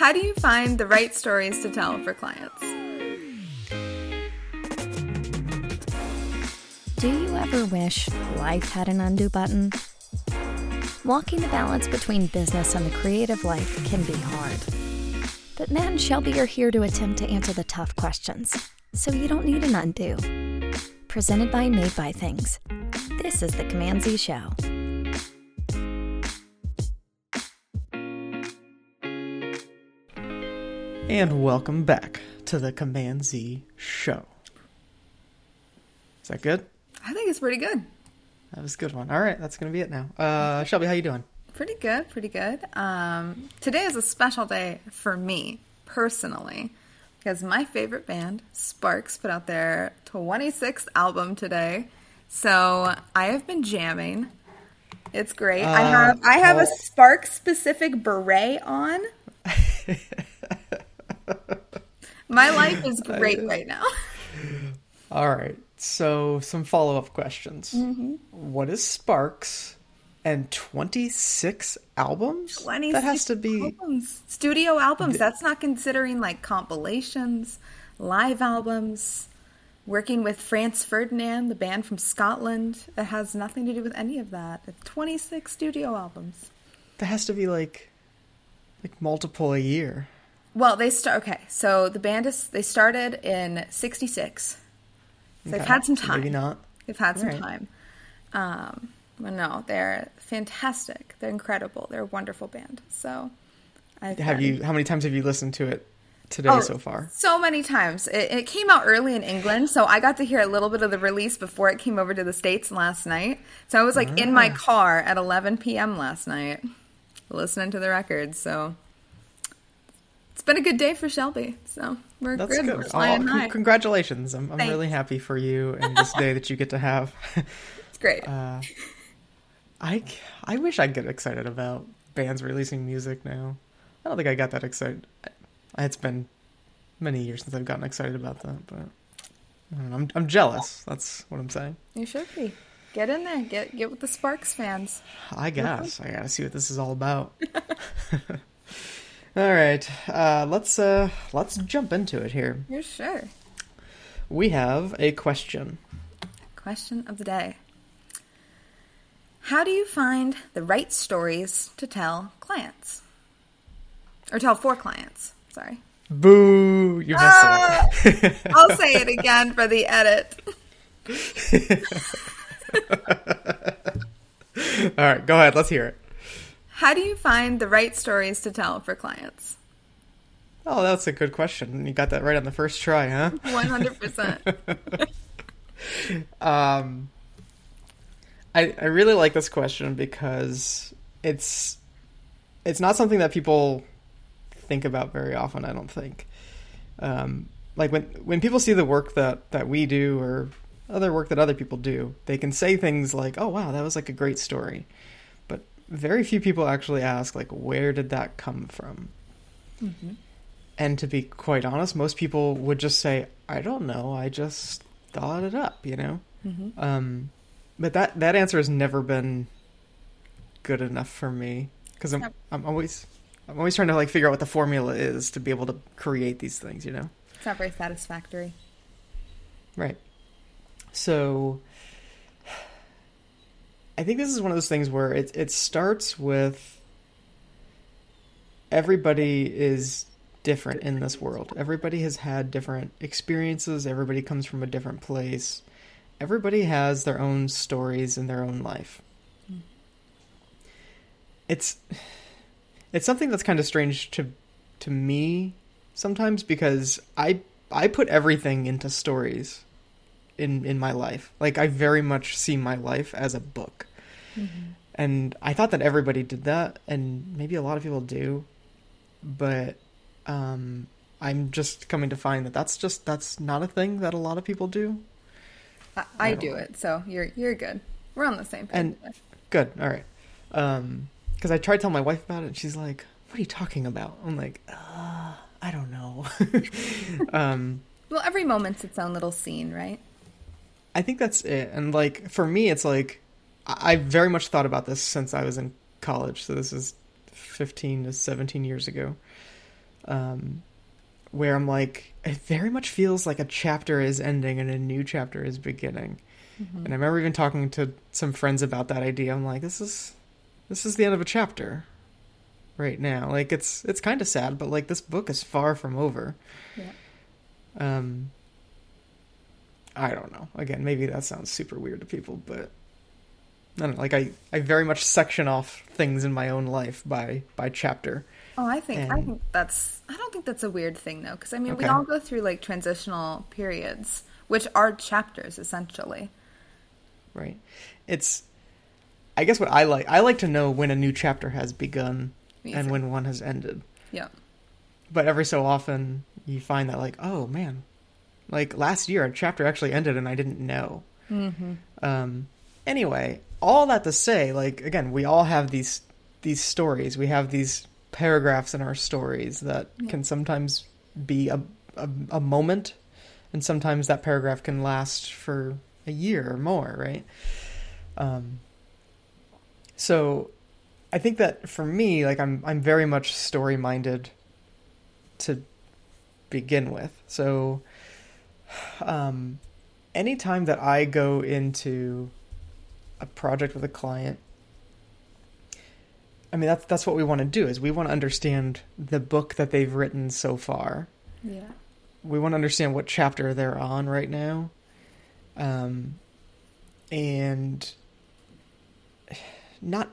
How do you find the right stories to tell for clients? Do you ever wish life had an undo button? Walking the balance between business and the creative life can be hard. But Matt and Shelby are here to attempt to answer the tough questions, so you don't need an undo. Presented by Made by Things. This is the Command Z Show. And welcome back to the Command Z show. Is that good? I think it's pretty good. That was a good one. All right, that's gonna be it now. Uh, Shelby, how you doing? Pretty good, pretty good. Um, today is a special day for me personally because my favorite band, Sparks, put out their 26th album today. So I have been jamming. It's great. I Uh, have I have a oh. Sparks specific beret on. My life is great right now. All right. So some follow up questions. Mm-hmm. What is Sparks and twenty six albums? 26 that has to be. albums. studio albums. That's not considering like compilations, live albums. Working with Franz Ferdinand, the band from Scotland, that has nothing to do with any of that. It's 26 studio albums. That has to be like, like multiple a year. Well, they start okay. So the band is they started in '66. So they've had some time. Maybe not. They've had some Right. time. Um, but no, they're fantastic. They're incredible. They're a wonderful band. So, I've Have been- you? How many times have you listened to it today Oh, so far? So many times. It, it came out early in England, so I got to hear a little bit of the release before it came over to the States last night. So I was like in Ah. my car at 11 p.m. last night listening to the records. So been a good day for Shelby. So we're That's good. good. We're Oh, flying con- high. congratulations! I'm, I'm Thanks. really happy for you and this day that you get to have. It's great. Uh, I I wish I'd get excited about bands releasing music now. I don't think I got that excited. It's been many years since I've gotten excited about that, but I don't know, I'm I'm jealous. That's what I'm saying. you should be. Get in there. Get get with the Sparks fans. I guess I gotta see what this is all about. all right, uh, let's uh, let's jump into it here. You're sure. We have a question. Question of the day. How do you find the right stories to tell clients? Or tell for clients. Sorry. Boo! You missed Ah! it. I'll say it again for the edit. All right, go ahead. Let's hear it. How do you find the right stories to tell for clients? Oh, that's a good question. You got that right on the first try, huh? 100%. Um, I I really like this question because it's it's not something that people think about very often. I don't think. Um, like when when people see the work that that we do or other work that other people do, they can say things like, "Oh wow, that was like a great story," very few people actually ask like, "Where did that come from?" And to be quite honest, most people would just say, "I don't know. I just thought it up," you know. Um, but that that answer has never been good enough for me because I'm. I'm always I'm always trying to like figure out what the formula is to be able to create these things, you know. it's not very satisfactory. Right. So I think this is one of those things where it it starts with everybody is different in this world. Everybody has had different experiences, everybody comes from a different place. Everybody has their own stories in their own life. It's it's something that's kind of strange to to me sometimes because I I put everything into stories in in my life. Like I very much see my life as a book. And I thought that everybody did that and maybe a lot of people do. But um I'm just coming to find that that's just that's not a thing that a lot of people do. I, I don't it, so you're you're good. We're on the same page. And- Good. All right. Um cuz I tried to tell my wife about it and she's like, "What are you talking about?" I'm like, uh, I don't know. um well, every moment's its own little scene, right? I think that's it. And like for me, it's like I very much thought about this since I was in college. So this is fifteen to seventeen years ago. um, where I'm like, it very much feels like a chapter is ending and a new chapter is beginning. Mm-hmm. And I remember even talking to some friends about that idea. I'm like, this is this is the end of a chapter right now. Like it's it's kind of sad, but like this book is far from over. Yeah. Um I don't know. Again, maybe that sounds super weird to people, but I don't know, like I, I very much section off things in my own life by by chapter. Oh, I think and... I think that's I don't think that's a weird thing though, because I mean okay. we all go through like transitional periods, which are chapters essentially. Right. It's I guess what I like I like to know when a new chapter has begun and when one has ended. Yeah. But every so often you find that like, oh man, like last year a chapter actually ended and I didn't know. Mm-hmm. Um. Anyway, all that to say, like again, we all have these these stories. We have these paragraphs in our stories that yeah. can sometimes be a, a, a moment, and sometimes that paragraph can last for a year or more, right? Um. So, I think that for me, like I'm I'm very much story minded to begin with. So, um, anytime that I go into a project with a client I mean that's that's what we want to do is we want to understand the book that they've written so far. Yeah. We want to understand what chapter they're on right now. Um and not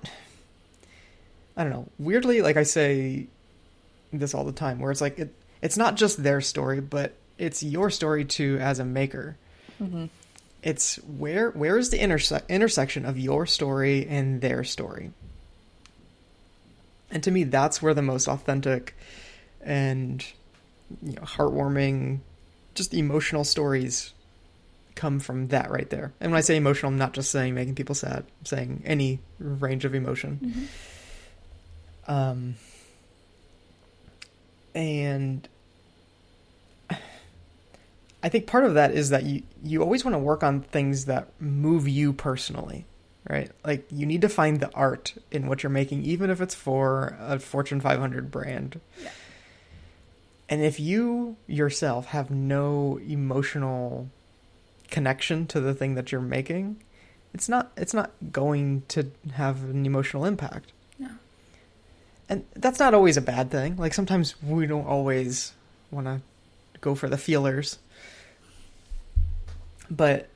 I don't know. Weirdly like I say this all the time where it's like it it's not just their story but it's your story too as a maker. hmm it's where where is the interse- intersection of your story and their story? And to me that's where the most authentic and you know, heartwarming just emotional stories come from that right there. And when i say emotional i'm not just saying making people sad i'm saying any range of emotion. Mm-hmm. um and I think part of that is that you you always want to work on things that move you personally, right? Like you need to find the art in what you're making, even if it's for a Fortune 500 brand. Yeah. And if you yourself have no emotional connection to the thing that you're making, it's not it's not going to have an emotional impact. No. And that's not always a bad thing. Like sometimes we don't always want to go for the feelers but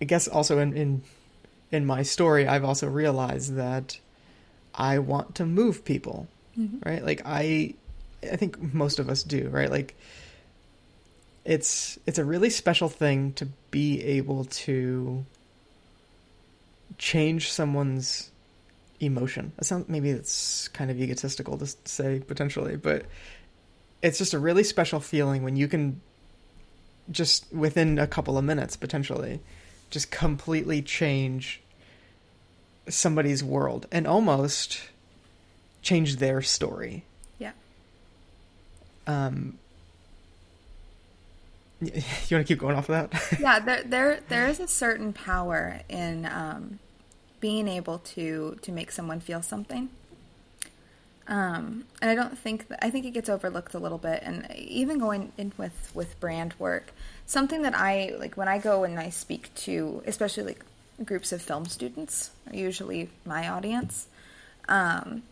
I guess also in, in in my story, I've also realized that I want to move people, mm-hmm. right? Like I, I think most of us do, right? Like it's it's a really special thing to be able to change someone's emotion. That sounds maybe it's kind of egotistical to say potentially, but it's just a really special feeling when you can just within a couple of minutes potentially just completely change somebody's world and almost change their story. Yeah. Um you want to keep going off of that? yeah, there there there is a certain power in um being able to to make someone feel something. Um, and I don't think I think it gets overlooked a little bit. And even going in with with brand work, something that I like when I go and I speak to, especially like groups of film students, are usually my audience. Um,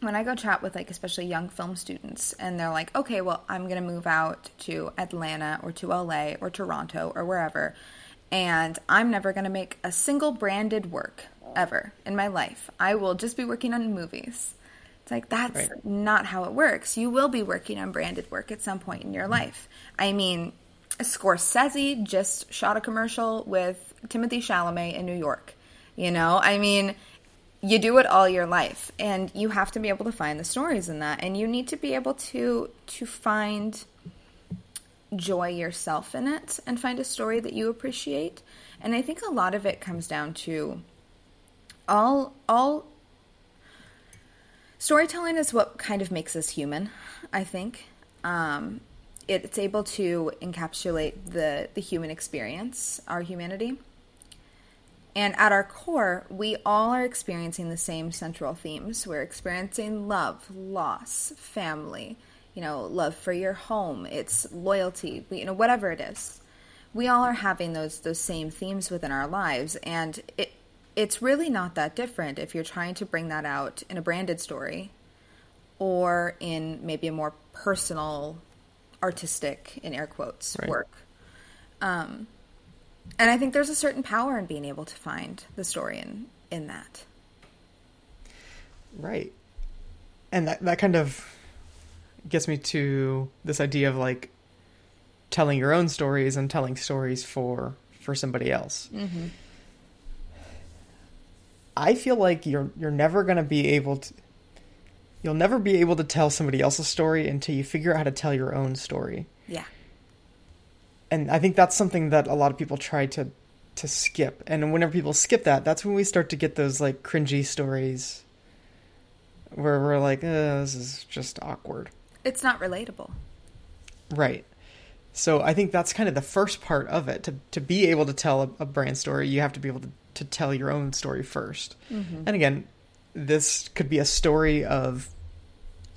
when I go chat with like especially young film students, and they're like, okay, well, I'm gonna move out to Atlanta or to LA or Toronto or wherever, and I'm never gonna make a single branded work ever in my life. I will just be working on movies. It's like that's right. not how it works. You will be working on branded work at some point in your mm-hmm. life. I mean, Scorsese just shot a commercial with Timothée Chalamet in New York. You know, I mean, you do it all your life and you have to be able to find the stories in that and you need to be able to to find joy yourself in it and find a story that you appreciate. And I think a lot of it comes down to all all storytelling is what kind of makes us human, I think. Um, it's able to encapsulate the, the human experience, our humanity. And at our core, we all are experiencing the same central themes. We're experiencing love, loss, family, you know, love for your home, it's loyalty, you know, whatever it is. We all are having those those same themes within our lives and it it's really not that different if you're trying to bring that out in a branded story or in maybe a more personal artistic in air quotes right. work. Um, and I think there's a certain power in being able to find the story in in that. Right. And that that kind of gets me to this idea of like telling your own stories and telling stories for for somebody else. Mm-hmm. I feel like you're you're never going to be able to you'll never be able to tell somebody else's story until you figure out how to tell your own story. Yeah. And I think that's something that a lot of people try to to skip. And whenever people skip that, that's when we start to get those like cringy stories where we're like, oh, this is just awkward. It's not relatable. Right. So I think that's kind of the first part of it. To to be able to tell a, a brand story, you have to be able to, to tell your own story 1st mm-hmm. And again, this could be a story of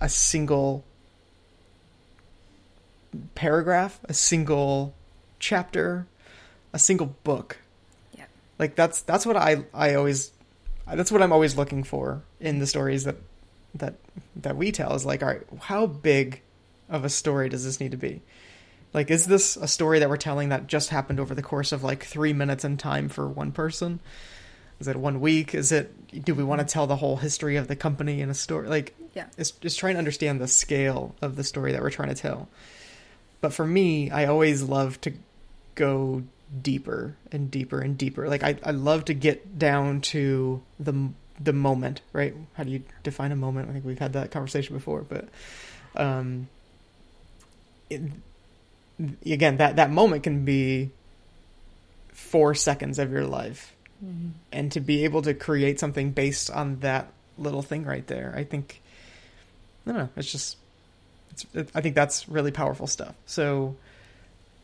a single paragraph, a single chapter, a single book. Yeah. Like that's that's what I I always that's what I'm always looking for in the stories that that that we tell is like, all right, how big of a story does this need to be? Like, is this a story that we're telling that just happened over the course of like three minutes in time for one person? Is it one week? Is it? Do we want to tell the whole history of the company in a story? Like, yeah, it's just trying to understand the scale of the story that we're trying to tell. But for me, I always love to go deeper and deeper and deeper. Like, I I love to get down to the the moment, right? How do you define a moment? I think we've had that conversation before, but um, it, again, that that moment can be four seconds of your life, mm-hmm. and to be able to create something based on that little thing right there, I think, I don't know, it's just, it's, it, I think that's really powerful stuff. So,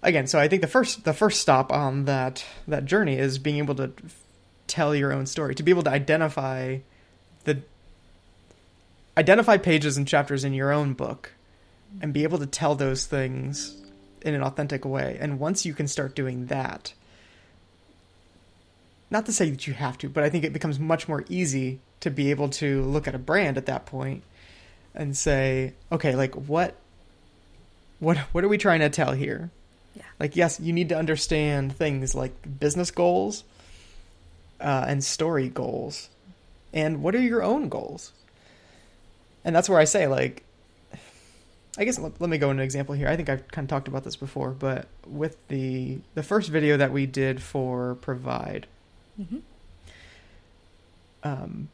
again, so I think the first the first stop on that that journey is being able to tell your own story, to be able to identify the identify pages and chapters in your own book and be able to tell those things in an authentic way. And once you can start doing that, not to say that you have to, but I think it becomes much more easy to be able to look at a brand at that point and say, okay, like what what what are we trying to tell here? Yeah. Like yes, you need to understand things like business goals, uh, and story goals and what are your own goals and that's where i say like i guess let, let me go into an example here i think i've kind of talked about this before but with the the first video that we did for provide mm-hmm. um,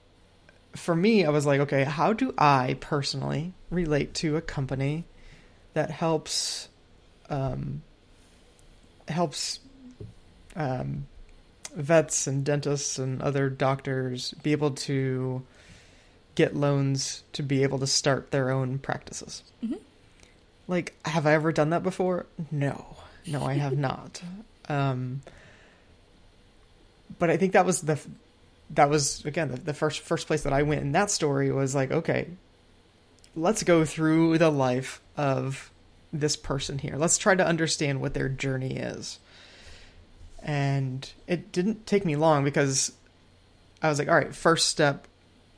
for me i was like okay how do i personally relate to a company that helps um, helps um, vets and dentists and other doctors be able to get loans to be able to start their own practices. Mm-hmm. Like, have I ever done that before? No, no, I have not. Um, but I think that was the that was again the, the first first place that I went in that story was like, okay, let's go through the life of this person here. Let's try to understand what their journey is and it didn't take me long because I was like, all right, first step.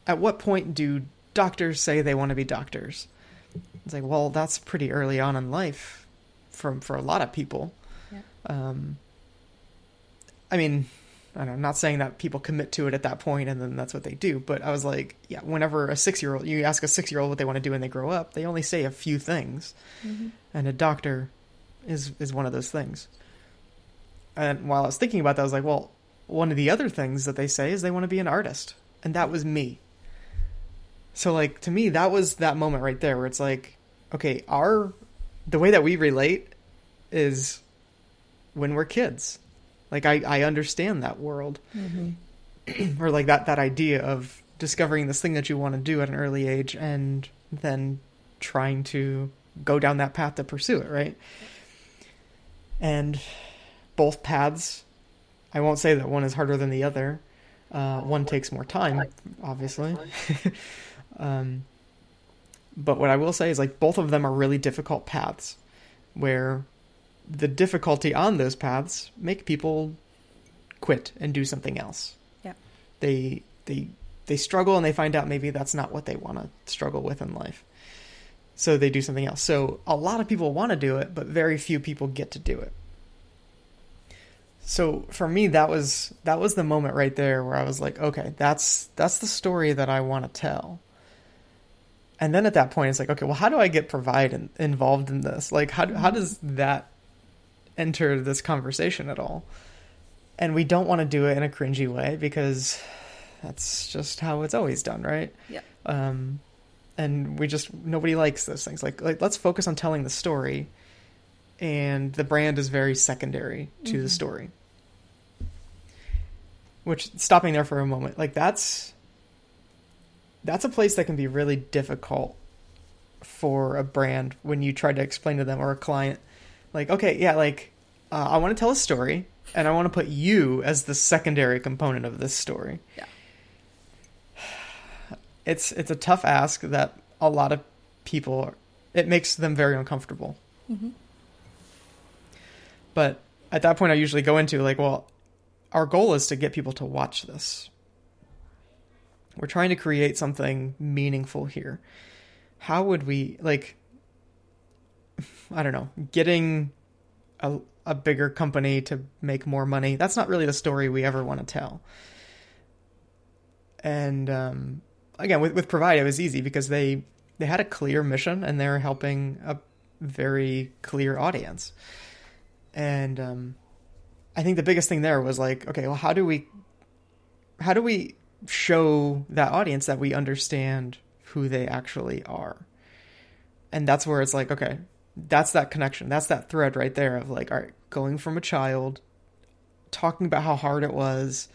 At what point do doctors say they want to be doctors? It's like, well, that's pretty early on in life, from for a lot of people. Yeah. Um, I mean, I don't, I'm not saying that people commit to it at that point and then that's what they do, but I was like, yeah, whenever a six year old, you ask a six year old what they want to do when they grow up, they only say a few things, mm-hmm. and a doctor is is one of those things and while I was thinking about that, I was like, well, one of the other things that they say is they want to be an artist. And that was me. So like to me, that was that moment right there where it's like, okay, our the way that we relate is when we're kids. Like I, I understand that world. Mm-hmm. or like that that idea of discovering this thing that you want to do at an early age and then trying to go down that path to pursue it, right? And both paths. I won't say that one is harder than the other. Uh, one takes more time, obviously. um, But what I will say is like both of them are really difficult paths where the difficulty on those paths make people quit and do something else. Yeah. They they they struggle and they find out maybe that's not what they want to struggle with in life. So they do something else. So a lot of people want to do it, but very few people get to do it. So for me that was that was the moment right there where I was like, okay, that's that's the story that I want to tell. And then at that point it's like, okay, well how do I get provide in, involved in this? Like how how does that enter this conversation at all? And we don't want to do it in a cringy way because that's just how it's always done, right? Yeah. Um, and we just nobody likes those things. Like, like let's focus on telling the story, and the brand is very secondary to Mm-hmm. the story. Which stopping there for a moment, like that's that's a place that can be really difficult for a brand when you try to explain to them or a client, like, okay, yeah, like uh, I want to tell a story, and I want to put you as the secondary component of this story. Yeah. it's it's a tough ask that a lot of people it makes them very uncomfortable. But at that point i usually go into like well our goal is to get people to watch this we're trying to create something meaningful here. How would we like i don't know getting a, a bigger company to make more money that's not really the story we ever want to tell. And um, again with, with provide it was easy because they they had a clear mission and they're helping a very clear audience. And um, i think the biggest thing there was like okay well how do we how do we show that audience that we understand who they actually are. And that's where it's like okay that's that connection. That's that thread right there of like all right going from a child talking about how hard it was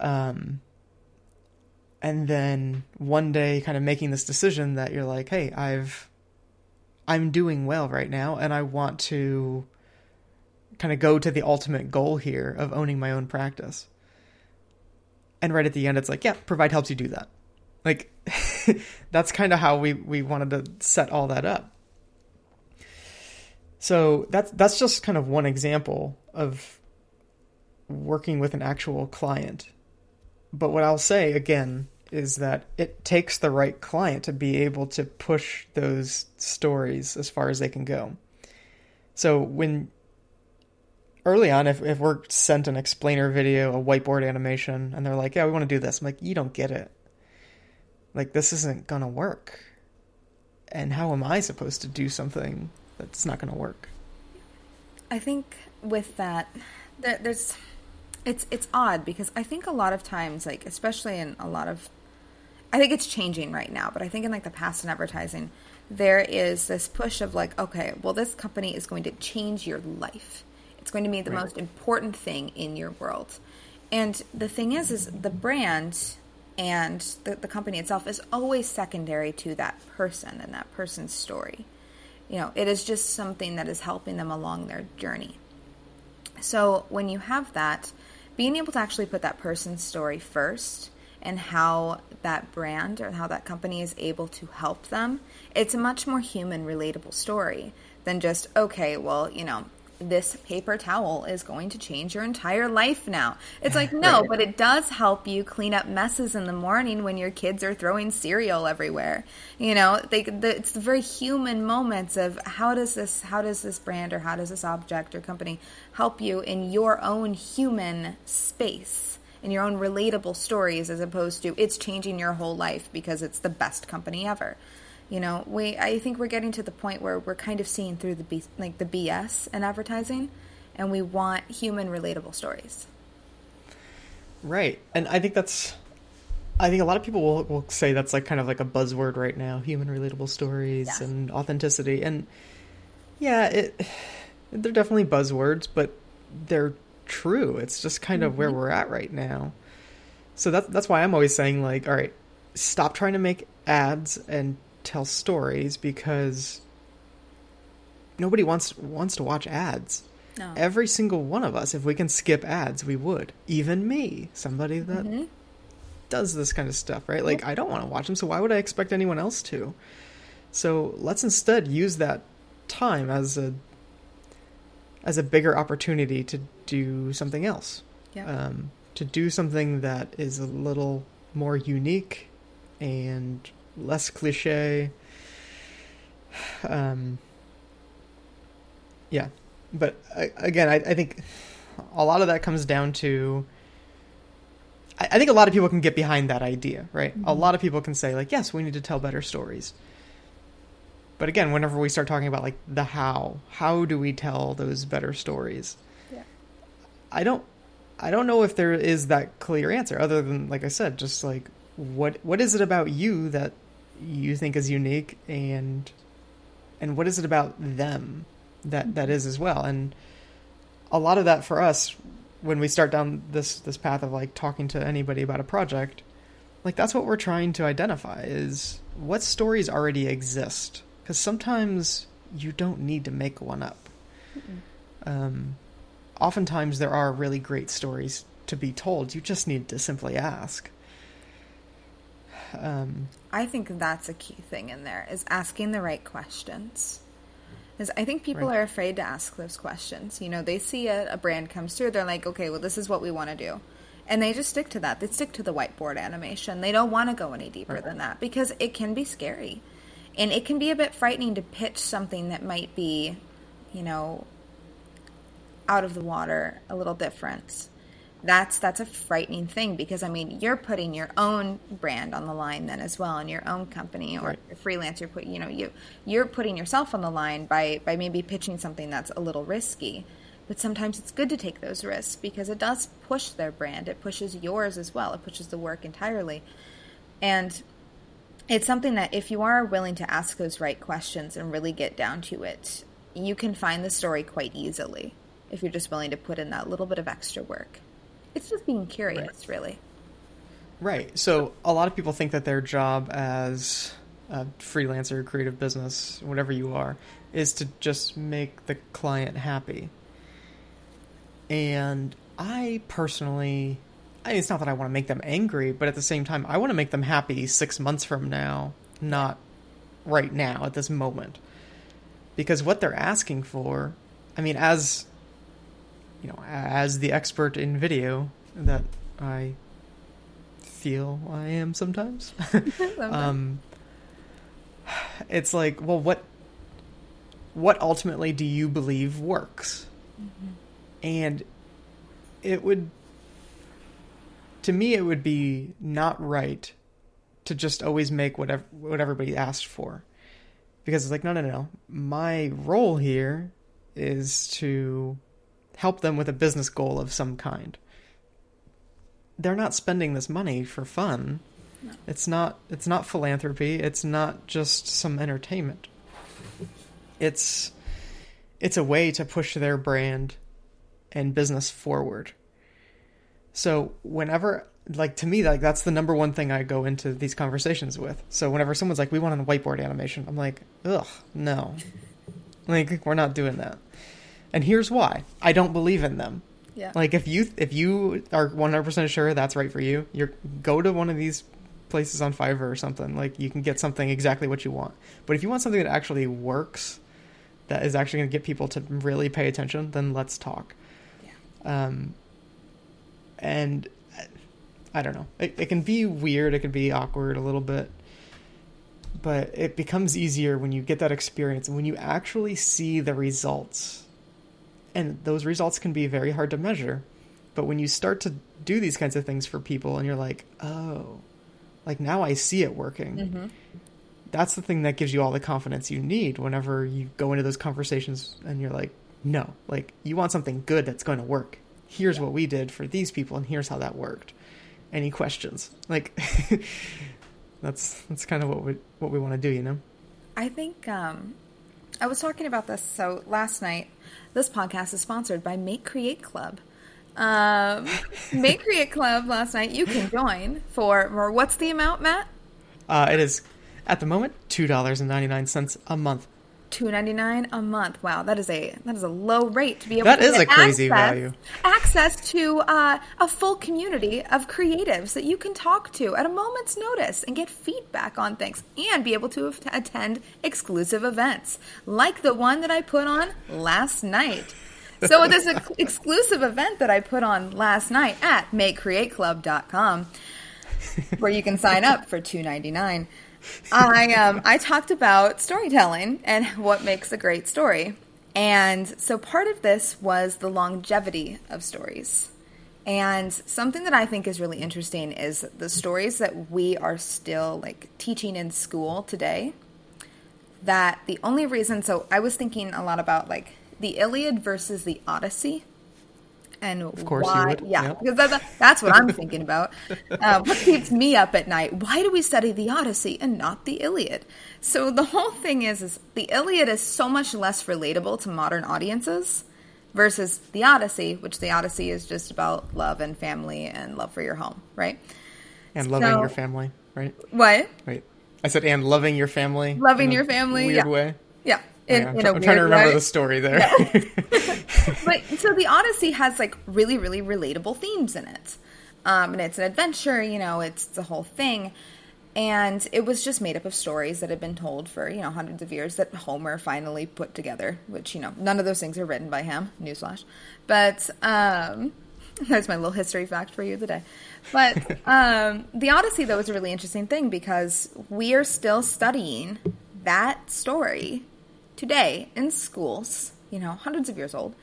um and then one day kind of making this decision that you're like hey i've i'm doing well right now and i want to kind of go to the ultimate goal here of owning my own practice and right at the end it's like yeah provide helps you do that. Like that's kind of how we we wanted to set all that up. So that's that's just kind of one example of working with an actual client. But what I'll say again is that it takes the right client to be able to push those stories as far as they can go. So when early on, if, if we're sent an explainer video, a whiteboard animation, and they're like, yeah, we want to do this, I'm like, you don't get it. Like, this isn't going to work. And how am I supposed to do something that's not going to work? I think with that, there, there's it's it's odd because I think a lot of times, like especially in a lot of, I think it's changing right now, but I think in like the past in advertising, there is this push of like, okay, well, this company is going to change your life. It's going to be the Right. most important thing in your world. And the thing is, is the brand and the, the company itself is always secondary to that person and that person's story. You know, it is just something that is helping them along their journey. So when you have that, being able to actually put that person's story first and how that brand or how that company is able to help them, it's a much more human, relatable story than just, okay, well, you know, this paper towel is going to change your entire life now. It's like, no, Right. but it does help you clean up messes in the morning when your kids are throwing cereal everywhere. You know, they, the, it's the very human moments of how does this, how does this brand or how does this object or company help you in your own human space, in your own relatable stories, as opposed to it's changing your whole life because it's the best company ever. You know, we I think we're getting to the point where we're kind of seeing through the B, like the BS in advertising, and we want human, relatable stories. Right. And I think that's I think a lot of people will, will say that's like kind of like a buzzword right now, human relatable stories Yes. and authenticity. And yeah, it they're definitely buzzwords, but they're true. It's just kind of where mm-hmm. we're at right now. So that's that's why I'm always saying like, all right, stop trying to make ads and tell stories because nobody wants wants to watch ads. No. Every single one of us, if we can skip ads, we would. Even me, somebody that does this kind of stuff, right? Like, I don't want to watch them, so why would I expect anyone else to? So let's instead use that time as a as a bigger opportunity to do something else. Yeah. Um, to do something that is a little more unique and less cliche. Um, yeah, but I, again, I, I think a lot of that comes down to. I, I think a lot of people can get behind that idea, right? A lot of people can say, like, yes, we need to tell better stories. But again, whenever we start talking about like the how, how do we tell those better stories? Yeah. I don't I don't know if there is that clear answer other than like I said, just like what what is it about you that you think is unique and and what is it about them that that is as well? And a lot of that for us when we start down this this path of like talking to anybody about a project, like that's what we're trying to identify is what stories already exist because sometimes you don't need to make one up. Um, oftentimes there are really great stories to be told. You just need to simply ask. Um, I think that's a key thing in there is asking the right questions. Because I think people Right. are afraid to ask those questions. You know, they see a, a brand comes through, they're like, okay, well, this is what we want to do. And they just stick to that. They stick to the whiteboard animation. They don't want to go any deeper Right. than that because it can be scary. And it can be a bit frightening to pitch something that might be, you know, out of the water, a little different. That's that's a frightening thing because I mean you're putting your own brand on the line then as well in your own company or Right. you're put you know you you're putting yourself on the line by by maybe pitching something that's a little risky. But sometimes it's good to take those risks because it does push their brand. It pushes yours as well. It pushes the work entirely. And it's something that if you are willing to ask those right questions and really get down to it, you can find the story quite easily if you're just willing to put in that little bit of extra work. It's just being curious, really. Right. So a lot of people think that their job as a freelancer, creative business, whatever you are, is to just make the client happy. And I personally, I mean, it's not that I want to make them angry, but at the same time, I want to make them happy six months from now, not right now at this moment. Because what they're asking for, I mean, as you know, as the expert in video that I feel I am sometimes. um, it's like, well, what what ultimately do you believe works? And it would, to me, it would be not right to just always make whatever what everybody asked for, because it's like, no, no, no. My role here is to help them with a business goal of some kind. They're not spending this money for fun. It's not it's not philanthropy, it's not just some entertainment. It's it's a way to push their brand and business forward. So whenever like to me like that's the number one thing I go into these conversations with. So whenever someone's like we want a whiteboard animation, I'm like, "Ugh, no." like we're not doing that. And here's why. I don't believe in them. Yeah. Like if you if you are 100% sure that's right for you, you're go to one of these places on Fiverr or something. Like you can get something exactly what you want. But if you want something that actually works, that is actually going to get people to really pay attention, then let's talk. Yeah. Um and I don't know. It, it can be weird, it can be awkward a little bit. But it becomes easier when you get that experience and when you actually see the results and those results can be very hard to measure but when you start to do these kinds of things for people and you're like oh like now i see it working that's the thing that gives you all the confidence you need whenever you go into those conversations and you're like no like you want something good that's going to work. Here's what we did for these people and here's how that worked. Any questions? Like that's that's kind of what we what we want to do you know? I think um, I was talking about this. So last night, this podcast is sponsored by Make Create Club. Um, Make Create Club last night. You can join for, for what's the amount, Matt? uh, it is at the moment $2.99 a month two ninety nine a month. Wow, that is a that is a low rate to be able. That to is get a crazy access, value. Access to uh, a full community of creatives that you can talk to at a moment's notice and get feedback on things, and be able to attend exclusive events like the one that I put on last night. So with this ex- exclusive event that I put on last night at makecreateclub.com, where you can sign up for two ninety nine. I um I talked about storytelling and what makes a great story. And so part of this was the longevity of stories. And something that I think is really interesting is the stories that we are still like teaching in school today. That the only reason so I was thinking a lot about like the Iliad versus the Odyssey and of course why, yeah, because that, that's what I'm thinking about. Uh, what keeps me up at night? Why do we study the Odyssey and not the Iliad? So the whole thing is, is the Iliad is so much less relatable to modern audiences versus the Odyssey, which the Odyssey is just about love and family and love for your home, right? And loving So- your family, right? What? Wait, I said and loving your family. Loving your family, Weird yeah. way. In, Yeah, I'm, in a I'm trying to remember way. the story there. but so the Odyssey has like really, really relatable themes in it. Um, and it's an adventure, you know, it's the whole thing. And it was just made up of stories that had been told for, you know, hundreds of years that Homer finally put together, which, you know, none of those things are written by him, newsflash. But um, that's my little history fact for you today. But um, the Odyssey, though, is a really interesting thing because we are still studying that story today in schools, you know, hundreds of years old.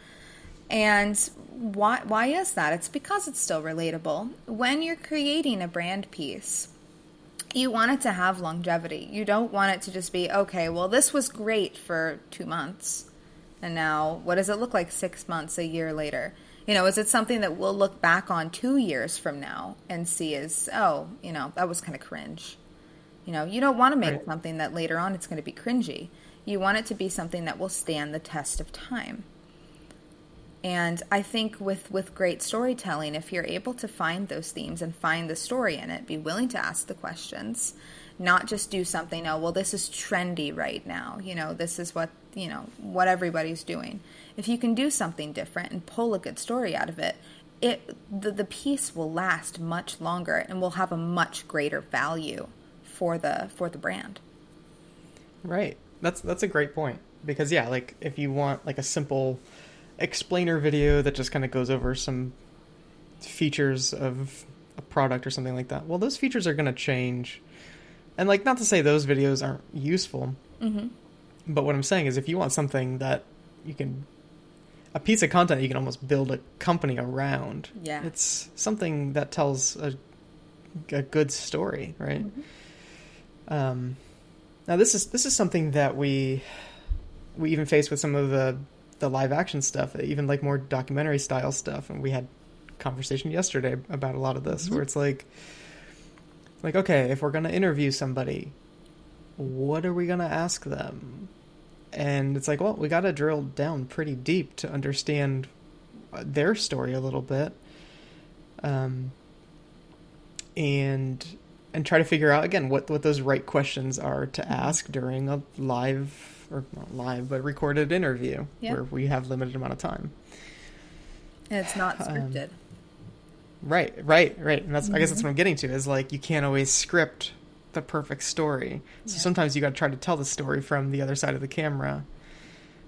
And why why is that? It's because it's still relatable. When you're creating a brand piece, you want it to have longevity. You don't want it to just be, okay, well this was great for 2 months. And now what does it look like 6 months, a year later? You know, is it something that we'll look back on 2 years from now and see as, oh, you know, that was kind of cringe. You know, you don't want to make Right. something that later on it's going to be cringy. You want it to be something that will stand the test of time. And I think with with great storytelling, if you're able to find those themes and find the story in it, be willing to ask the questions, not just do something, oh, well, this is trendy right now. You know, this is what, you know, what everybody's doing. If you can do something different and pull a good story out of it, it the, the piece will last much longer and will have a much greater value for the for the brand. Right. That's that's a great point because yeah, like if you want like a simple explainer video that just kind of goes over some features of a product or something like that. Well, those features are going to change. And like not to say those videos aren't useful. Mm-hmm. But what I'm saying is if you want something that you can a piece of content you can almost build a company around. Yeah. It's something that tells a a good story, right? Mm-hmm. Um, now this is this is something that we we even face with some of the the live action stuff, even like more documentary style stuff, and we had conversation yesterday about a lot of this, where it's like like okay, if we're gonna interview somebody, what are we gonna ask them? And it's like, well, we got to drill down pretty deep to understand their story a little bit. Um, and and try to figure out again what what those right questions are to ask during a live or not live but recorded interview Yeah. where we have limited amount of time. And it's not Um, scripted. Right, right, right. And that's I guess that's what I'm getting to is like you can't always script the perfect story. So Yeah. sometimes you got to try to tell the story from the other side of the camera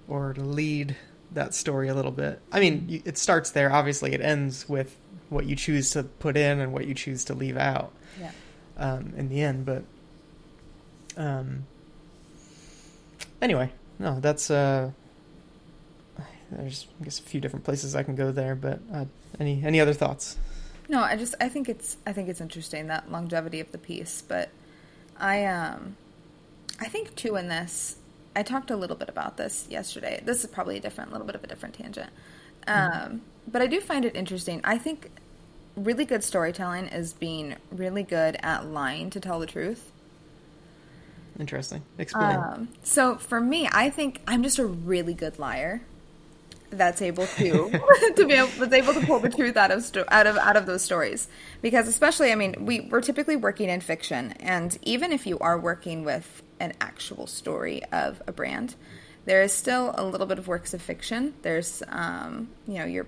or to lead that story a little bit. I mean, you, it starts there. Obviously, it ends with what you choose to put in and what you choose to leave out yeah. Um, in the end. But um, anyway, no, that's uh, there's I guess a few different places I can go there. But uh, any any other thoughts? No, I just I think it's I think it's interesting that longevity of the piece, but I um I think too in this I talked a little bit about this yesterday. This is probably a different little bit of a different tangent. Um but I do find it interesting. I think really good storytelling is being really good at lying to tell the truth. Interesting. Explain. Um, so for me, I think I'm just a really good liar. That's able to to be able, that's able to pull the truth out of sto- out of out of those stories because especially I mean we we're typically working in fiction and even if you are working with an actual story of a brand there is still a little bit of works of fiction. There's, um, you know, you're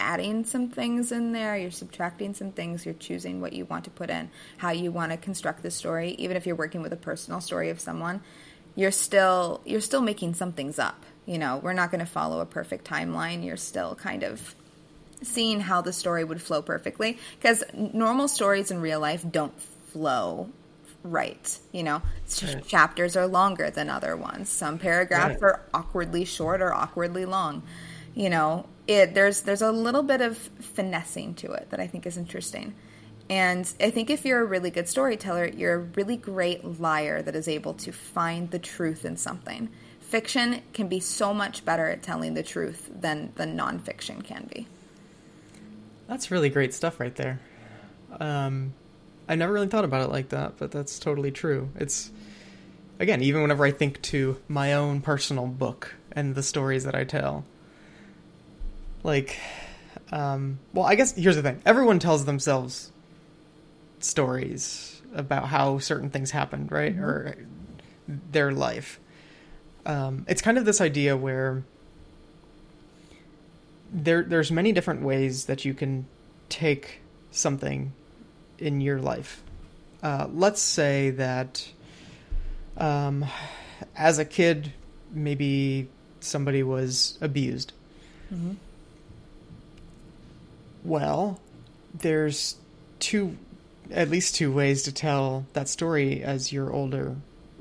adding some things in there, you're subtracting some things, you're choosing what you want to put in, how you want to construct the story. Even if you're working with a personal story of someone, you're still you're still making some things up. You know, we're not going to follow a perfect timeline. You're still kind of seeing how the story would flow perfectly because normal stories in real life don't flow right. You know, Right. chapters are longer than other ones. Some paragraphs Right. are awkwardly short or awkwardly long. You know, it there's there's a little bit of finessing to it that I think is interesting. And I think if you're a really good storyteller, you're a really great liar that is able to find the truth in something. Fiction can be so much better at telling the truth than the nonfiction can be. That's really great stuff right there. Um, I never really thought about it like that, but that's totally true. It's again, even whenever I think to my own personal book and the stories that I tell, like, um, well, I guess here's the thing: everyone tells themselves stories about how certain things happened, right, or their life. Um, it's kind of this idea where there there's many different ways that you can take something in your life. Uh, let's say that um, as a kid, maybe somebody was abused. Well, there's two, at least two ways to tell that story as you're older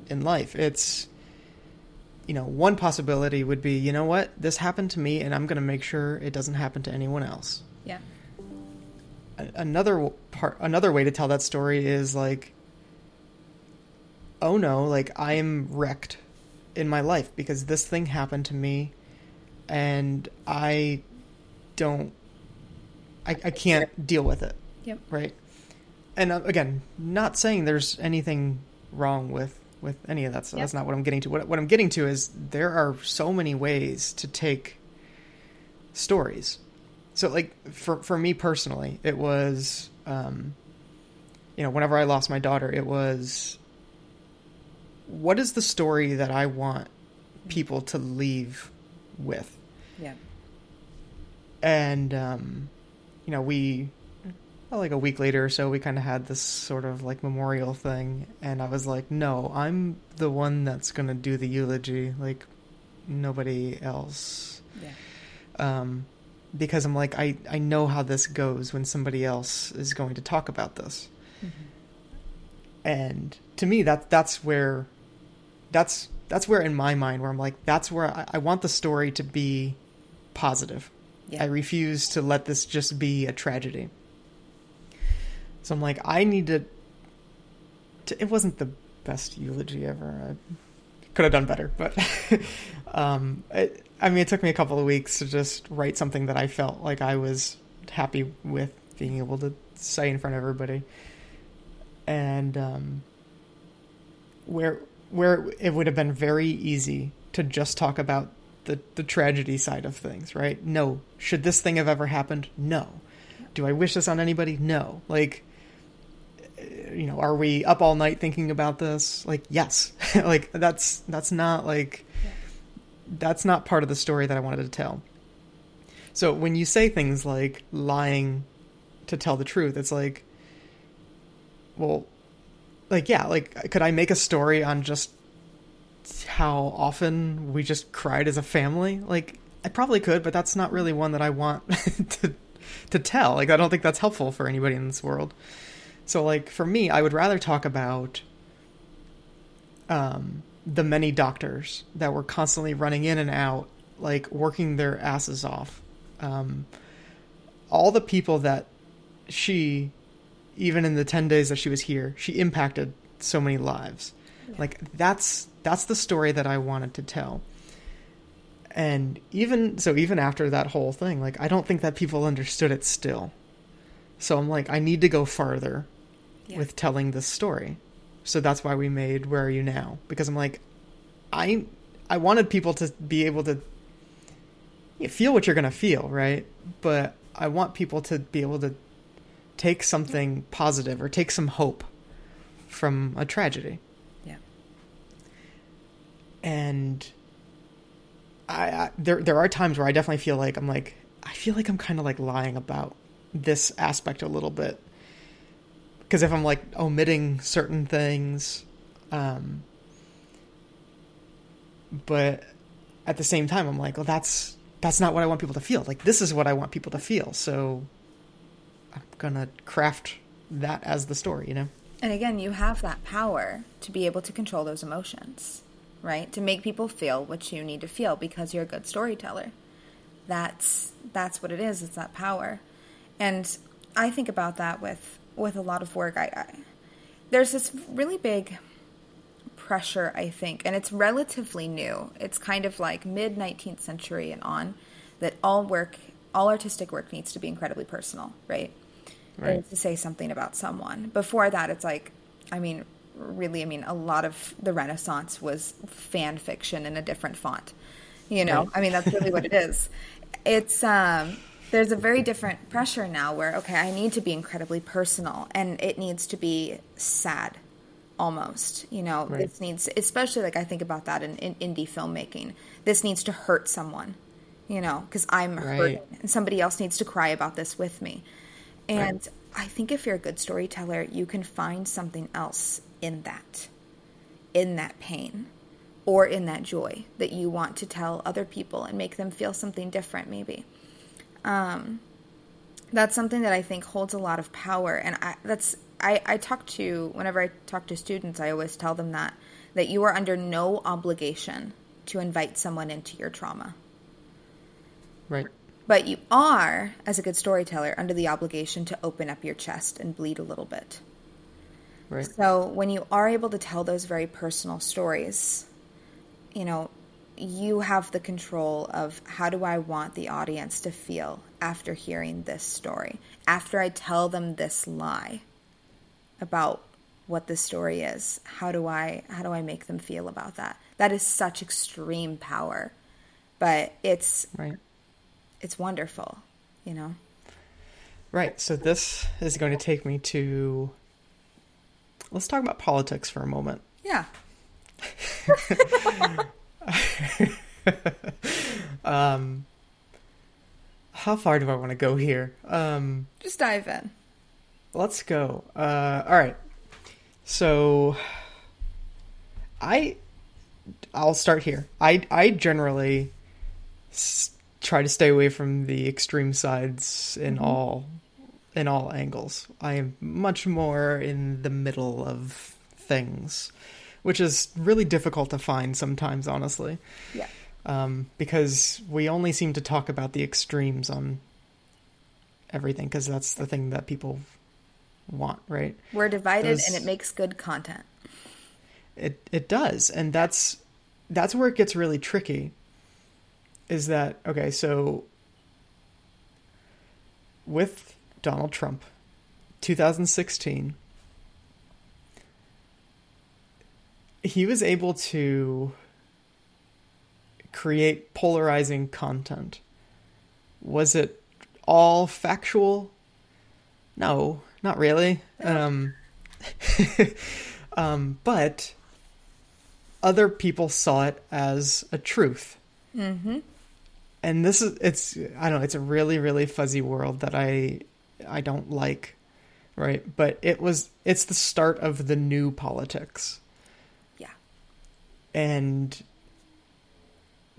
in life. It's you know, one possibility would be, you know what, this happened to me, and I'm going to make sure it doesn't happen to anyone else. Yeah. Another part, another way to tell that story is like, oh no, like I'm wrecked in my life because this thing happened to me, and I don't, I, I can't deal with it, Yep. right? And uh, again, not saying there's anything wrong with with any of that. So Yep. that's not what I'm getting to. What what I'm getting to is there are so many ways to take stories. So like for for me personally, it was um you know, whenever I lost my daughter, it was what is the story that I want people to leave with? Yeah. and um, you know we like a week later or so we kind of had this sort of like memorial thing and i was like no i'm the one that's going to do the eulogy like nobody else. Yeah. um, because i'm like I, I know how this goes when somebody else is going to talk about this. And to me that that's where that's that's where in my mind where i'm like that's where i, I want the story to be positive Yeah. I refuse to let this just be a tragedy. So I'm like, I need to. to it wasn't the best eulogy ever. I could have done better, but um, it, I mean, it took me a couple of weeks to just write something that I felt like I was happy with being able to say in front of everybody, and um, where where it would have been very easy to just talk about the the tragedy side of things, right? No. Should this thing have ever happened? No. Do I wish this on anybody? No. Like uh, you know, are we up all night thinking about this? Like, yes. like that's that's not like that's not part of the story that I wanted to tell. So when you say things like lying to tell the truth, it's like well, like yeah, like could I make a story on just how often we just cried as a family? Like I probably could, but that's not really one that I want to to tell. Like I don't think that's helpful for anybody in this world. So like for me, I would rather talk about um the many doctors that were constantly running in and out, like working their asses off. Um all the people that she even in the 10 days that she was here, she impacted so many lives. Like that's that's the story that I wanted to tell. And even so even after that whole thing, like I don't think that people understood it still. So I'm like I need to go farther Yeah. with telling this story. So that's why we made Where Are You Now? Because I'm like I I wanted people to be able to feel what you're going to feel, right? But I want people to be able to take something positive or take some hope from a tragedy. And I, I there there are times where I definitely feel like I'm like I feel like I'm kind of like lying about this aspect a little bit because if I'm like omitting certain things, um, but at the same time I'm like, well, that's that's not what I want people to feel. Like this is what I want people to feel. So I'm gonna craft that as the story, you know. And again, you have that power to be able to control those emotions, right? To make people feel what you need to feel because you're a good storyteller. That's that's what it is. It's that power. And I think about that with with a lot of work. I, I there's this really big pressure, I think, and it's relatively new. It's kind of like mid 19th century and on that all work, all artistic work needs to be incredibly personal, right? Right. To say something about someone. Before that, it's like, I mean, really, I mean, a lot of the Renaissance was fan fiction in a different font. You know, Right. I mean, that's really what it is. It's um, there's a very different pressure now where okay, I need to be incredibly personal, and it needs to be sad, almost. You know, Right. this needs, especially like I think about that in, in indie filmmaking. This needs to hurt someone. You know, because I'm Right. hurting, and somebody else needs to cry about this with me. And I think if you're a good storyteller, you can find something else in that, in that pain or in that joy that you want to tell other people and make them feel something different, maybe. Um, that's something that I think holds a lot of power. And I, that's, I, I talk to, whenever I talk to students, I always tell them that, that you are under no obligation to invite someone into your trauma. Right. But you are, as a good storyteller, under the obligation to open up your chest and bleed a little bit. Right. So when you are able to tell those very personal stories, you know, you have the control of how do I want the audience to feel after hearing this story, after I tell them this lie about what the story is. How do I how do I make them feel about that? That is such extreme power. But it's Right. it's wonderful, you know. Right. So this is going to take me to. Let's talk about politics for a moment. Yeah. Um, how far do I want to go here? Um, Just dive in. let's go. Uh, all right. So, I, I'll start here. I I generally s- try to stay away from the extreme sides in all in all angles. I am much more in the middle of things, which is really difficult to find sometimes, honestly Yeah. um, because we only seem to talk about the extremes on everything because that's the thing that people want, right? We're divided Does- and it makes good content. It it does, and that's that's where it gets really tricky. Is that okay? So with Donald Trump, 2016, he was able to create polarizing content. Was it all factual? No, not really. Um, um, but other people saw it as a truth. Mm-hmm. And this is it's I don't know, it's a really, really fuzzy world that I I don't like. Right? But it was it's the start of the new politics. Yeah. and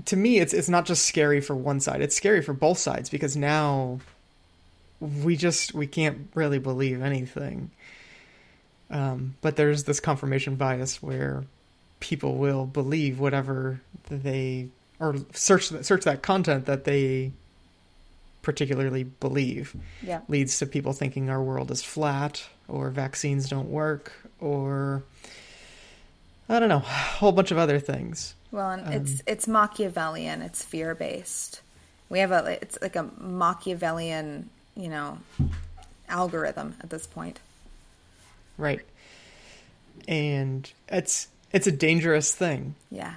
to me it's it's not just scary for one side it's scary for both sides because now we just we can't really believe anything um, but there's this confirmation bias where people will believe whatever they or search search that content that they particularly believe Yeah. leads to people thinking our world is flat or vaccines don't work or I don't know, a whole bunch of other things. Well, and Um, it's it's Machiavellian. It's fear based. We have a it's like a Machiavellian, you know, algorithm at this point. Right. And it's it's a dangerous thing. Yeah.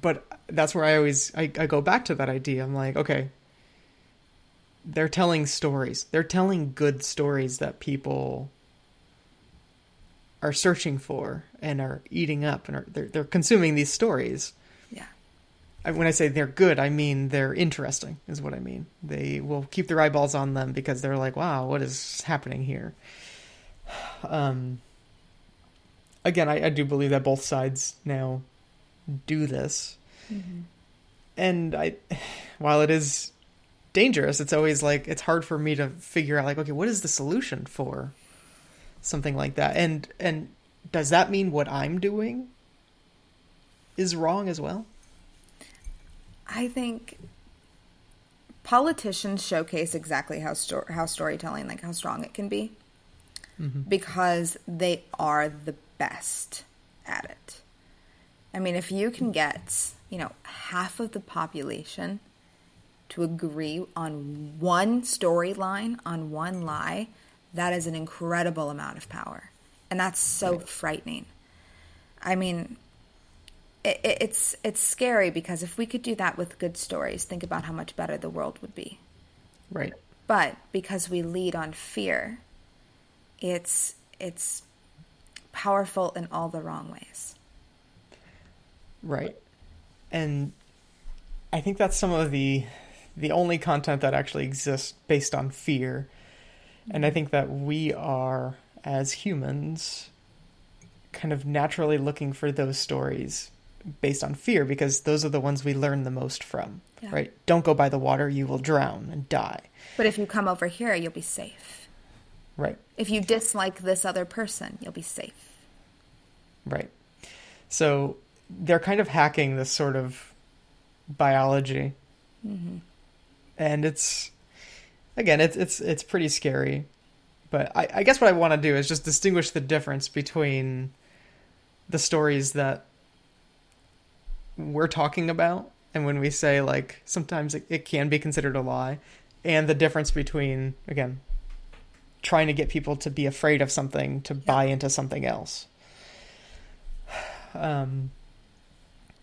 But that's where I always I, I go back to that idea. I'm like, okay, they're telling stories. They're telling good stories that people are searching for and are eating up and are they're they're consuming these stories. Yeah. when I say they're good, I mean they're interesting, is what I mean. They will keep their eyeballs on them because they're like, wow, what is happening here? Um, again, I, I do believe that both sides now do this. Mm-hmm. And I, while it is dangerous, it's always like, it's hard for me to figure out, like, okay, what is the solution for something like that? And, and does that mean what I'm doing is wrong as well? I think politicians showcase exactly how sto- how storytelling, like how strong it can be, mm-hmm. because they are the best at it. I mean, if you can get you know half of the population to agree on one storyline, on one lie, that is an incredible amount of power, and that's so right. frightening. I mean, it, it's it's scary because if we could do that with good stories, think about how much better the world would be. Right. But because we lead on fear, it's it's powerful in all the wrong ways. Right. And I think that's some of the the only content that actually exists based on fear. And I think that we are as humans kind of naturally looking for those stories based on fear because those are the ones we learn the most from. Yeah. Right? Don't go by the water, you will drown and die. But if you come over here, you'll be safe. Right. If you dislike this other person, you'll be safe. Right. So they're kind of hacking this sort of biology. Mm-hmm. And it's again, it's it's it's pretty scary. But I, I guess what I want to do is just distinguish the difference between the stories that we're talking about and when we say like sometimes it, it can be considered a lie and the difference between again trying to get people to be afraid of something to yeah. buy into something else um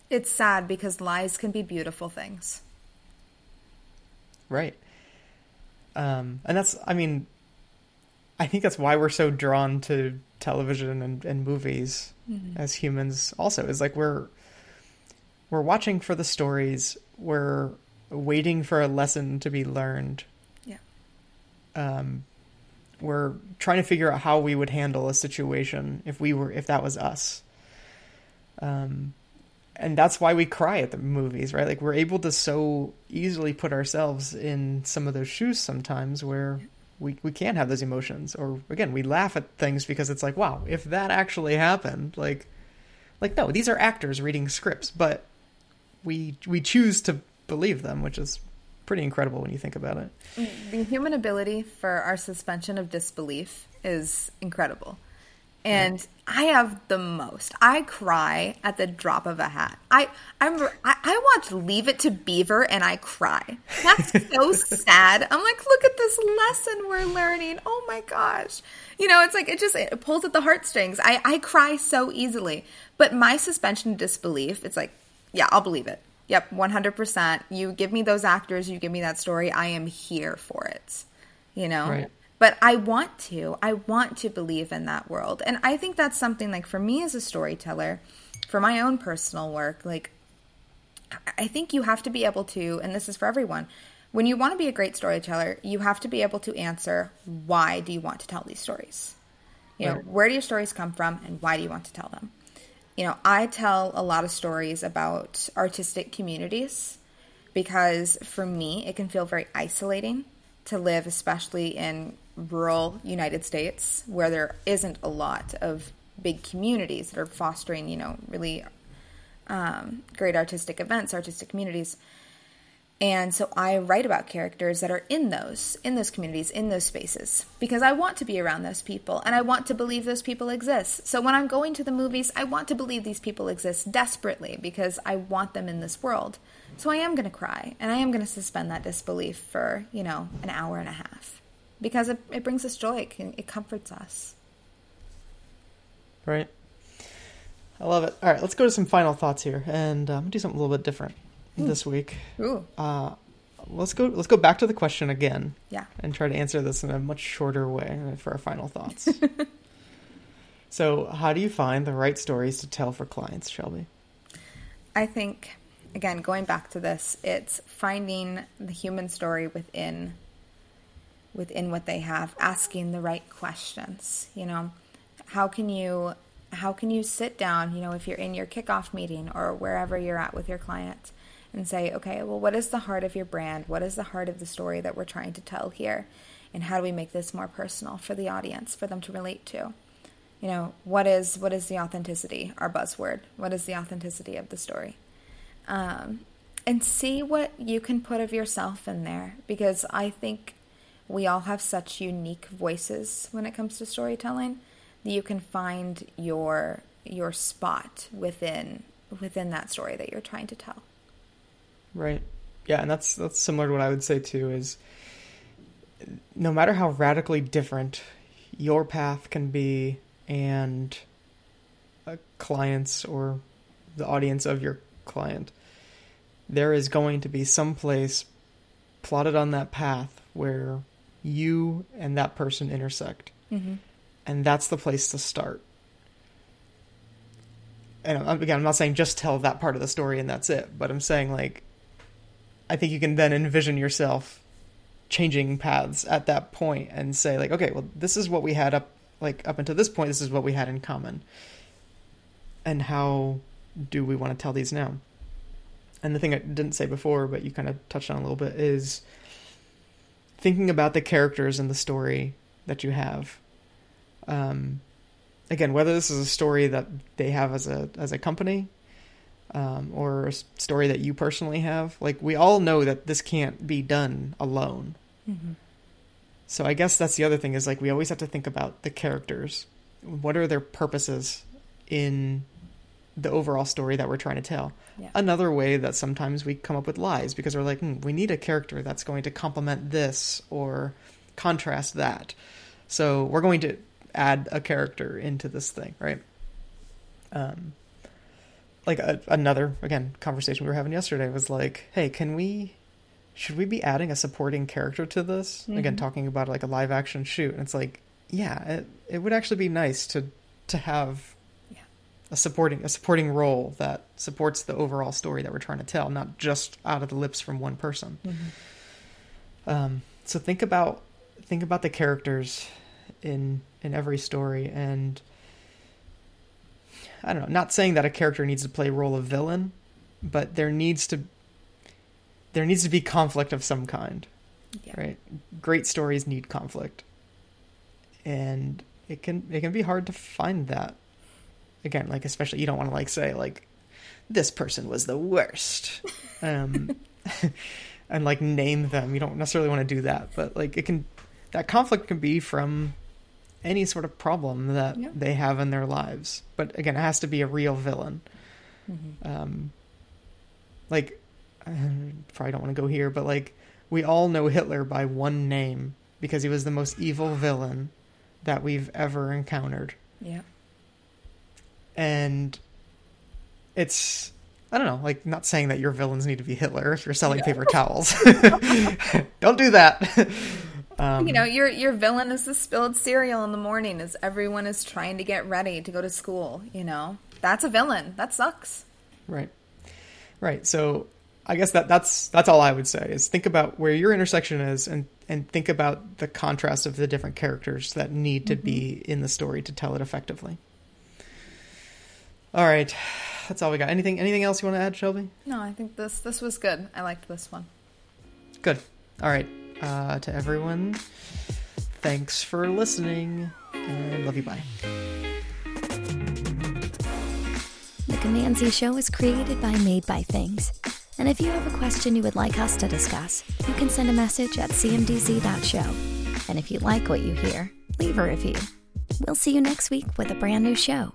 it's sad because lies can be beautiful things right um and that's i mean i think that's why we're so drawn to television and, and movies mm-hmm. as humans also is like we're we're watching for the stories. We're waiting for a lesson to be learned. Yeah. Um, we're trying to figure out how we would handle a situation if we were if that was us. Um, and that's why we cry at the movies, right? Like we're able to so easily put ourselves in some of those shoes sometimes where we we can have those emotions or again, we laugh at things because it's like, wow, if that actually happened, like like no, these are actors reading scripts, but we we choose to believe them, which is pretty incredible when you think about it. The human ability for our suspension of disbelief is incredible. And I have the most. I cry at the drop of a hat. I I I, I watch Leave It to Beaver and I cry. That's so sad. I'm like, look at this lesson we're learning. Oh my gosh. You know, it's like it just it pulls at the heartstrings. I I cry so easily. But my suspension of disbelief, it's like yeah, I'll believe it. Yep, 100%. You give me those actors, you give me that story, I am here for it. You know? Right. But I want to. I want to believe in that world. And I think that's something like for me as a storyteller, for my own personal work, like I think you have to be able to, and this is for everyone, when you want to be a great storyteller, you have to be able to answer why do you want to tell these stories? You know, right. where do your stories come from and why do you want to tell them? you know, I tell a lot of stories about artistic communities because for me, it can feel very isolating to live, especially in rural United States where there isn't a lot of big communities that are fostering, you know, really um, great artistic events, artistic communities. And so I write about characters that are in those, in those communities, in those spaces, because I want to be around those people and I want to believe those people exist. So when I'm going to the movies, I want to believe these people exist desperately because I want them in this world. So I am going to cry and I am going to suspend that disbelief for, you know, an hour and a half because it, it brings us joy, it, it comforts us. Right. I love it. All right, let's go to some final thoughts here and um, do something a little bit different this week. Ooh. Uh, let's go. Let's go back to the question again. Yeah. And try to answer this in a much shorter way for our final thoughts. so, how do you find the right stories to tell for clients, Shelby? I think again, going back to this, it's finding the human story within within what they have, asking the right questions. You know, how can you how can you sit down, you know, if you're in your kickoff meeting or wherever you're at with your client and say, okay, well, what is the heart of your brand? What is the heart of the story that we're trying to tell here? And how do we make this more personal for the audience, for them to relate to? You know, what is what is the authenticity? Our buzzword. What is the authenticity of the story? Um, and see what you can put of yourself in there, because I think we all have such unique voices when it comes to storytelling that you can find your your spot within within that story that you're trying to tell. Right. Yeah, and that's that's similar to what I would say too is no matter how radically different your path can be and a client's or the audience of your client, there is going to be some place plotted on that path where you and that person intersect. Mm-hmm. And that's the place to start. And again, I'm not saying just tell that part of the story and that's it, but I'm saying like I think you can then envision yourself changing paths at that point and say like, okay, well, this is what we had up like up until this point. This is what we had in common, and how do we want to tell these now? And the thing I didn't say before, but you kind of touched on a little bit, is thinking about the characters in the story that you have. Um, again, whether this is a story that they have as a as a company um, or a story that you personally have. Like we all know that this can't be done alone. Mm-hmm. So I guess that's the other thing is like we always have to think about the characters. What are their purposes in the overall story that we're trying to tell? Yeah. Another way that sometimes we come up with lies because we're like, hmm, we need a character that's going to complement this or contrast that. So we're going to add a character into this thing, right? Um, like a, another again conversation we were having yesterday was like, hey, can we should we be adding a supporting character to this? Mm-hmm. Again, talking about like a live action shoot, and it's like, yeah, it, it would actually be nice to to have. A supporting a supporting role that supports the overall story that we're trying to tell, not just out of the lips from one person. Mm-hmm. Um, so think about think about the characters in in every story and I don't know, not saying that a character needs to play a role of villain, but there needs to there needs to be conflict of some kind. Yeah. Right? Great stories need conflict. And it can it can be hard to find that. Again, like especially you don't want to like say like this person was the worst. Um and like name them. You don't necessarily want to do that, but like it can that conflict can be from any sort of problem that yeah. they have in their lives. But again, it has to be a real villain. Mm-hmm. Um, like, I probably don't want to go here, but like, we all know Hitler by one name because he was the most evil villain that we've ever encountered. Yeah. And it's I don't know, like not saying that your villains need to be Hitler if you're selling yeah. paper towels. don't do that. Um, you know, your your villain is the spilled cereal in the morning as everyone is trying to get ready to go to school. You know, that's a villain. That sucks. Right, right. So I guess that that's that's all I would say is think about where your intersection is and and think about the contrast of the different characters that need to mm-hmm. be in the story to tell it effectively. All right, that's all we got. Anything anything else you want to add, Shelby? No, I think this this was good. I liked this one. Good. All right uh, to everyone. Thanks for listening, and love you. Bye. The Command Z Show is created by Made by Things. And if you have a question you would like us to discuss, you can send a message at cmdz.show. And if you like what you hear, leave a review. We'll see you next week with a brand new show.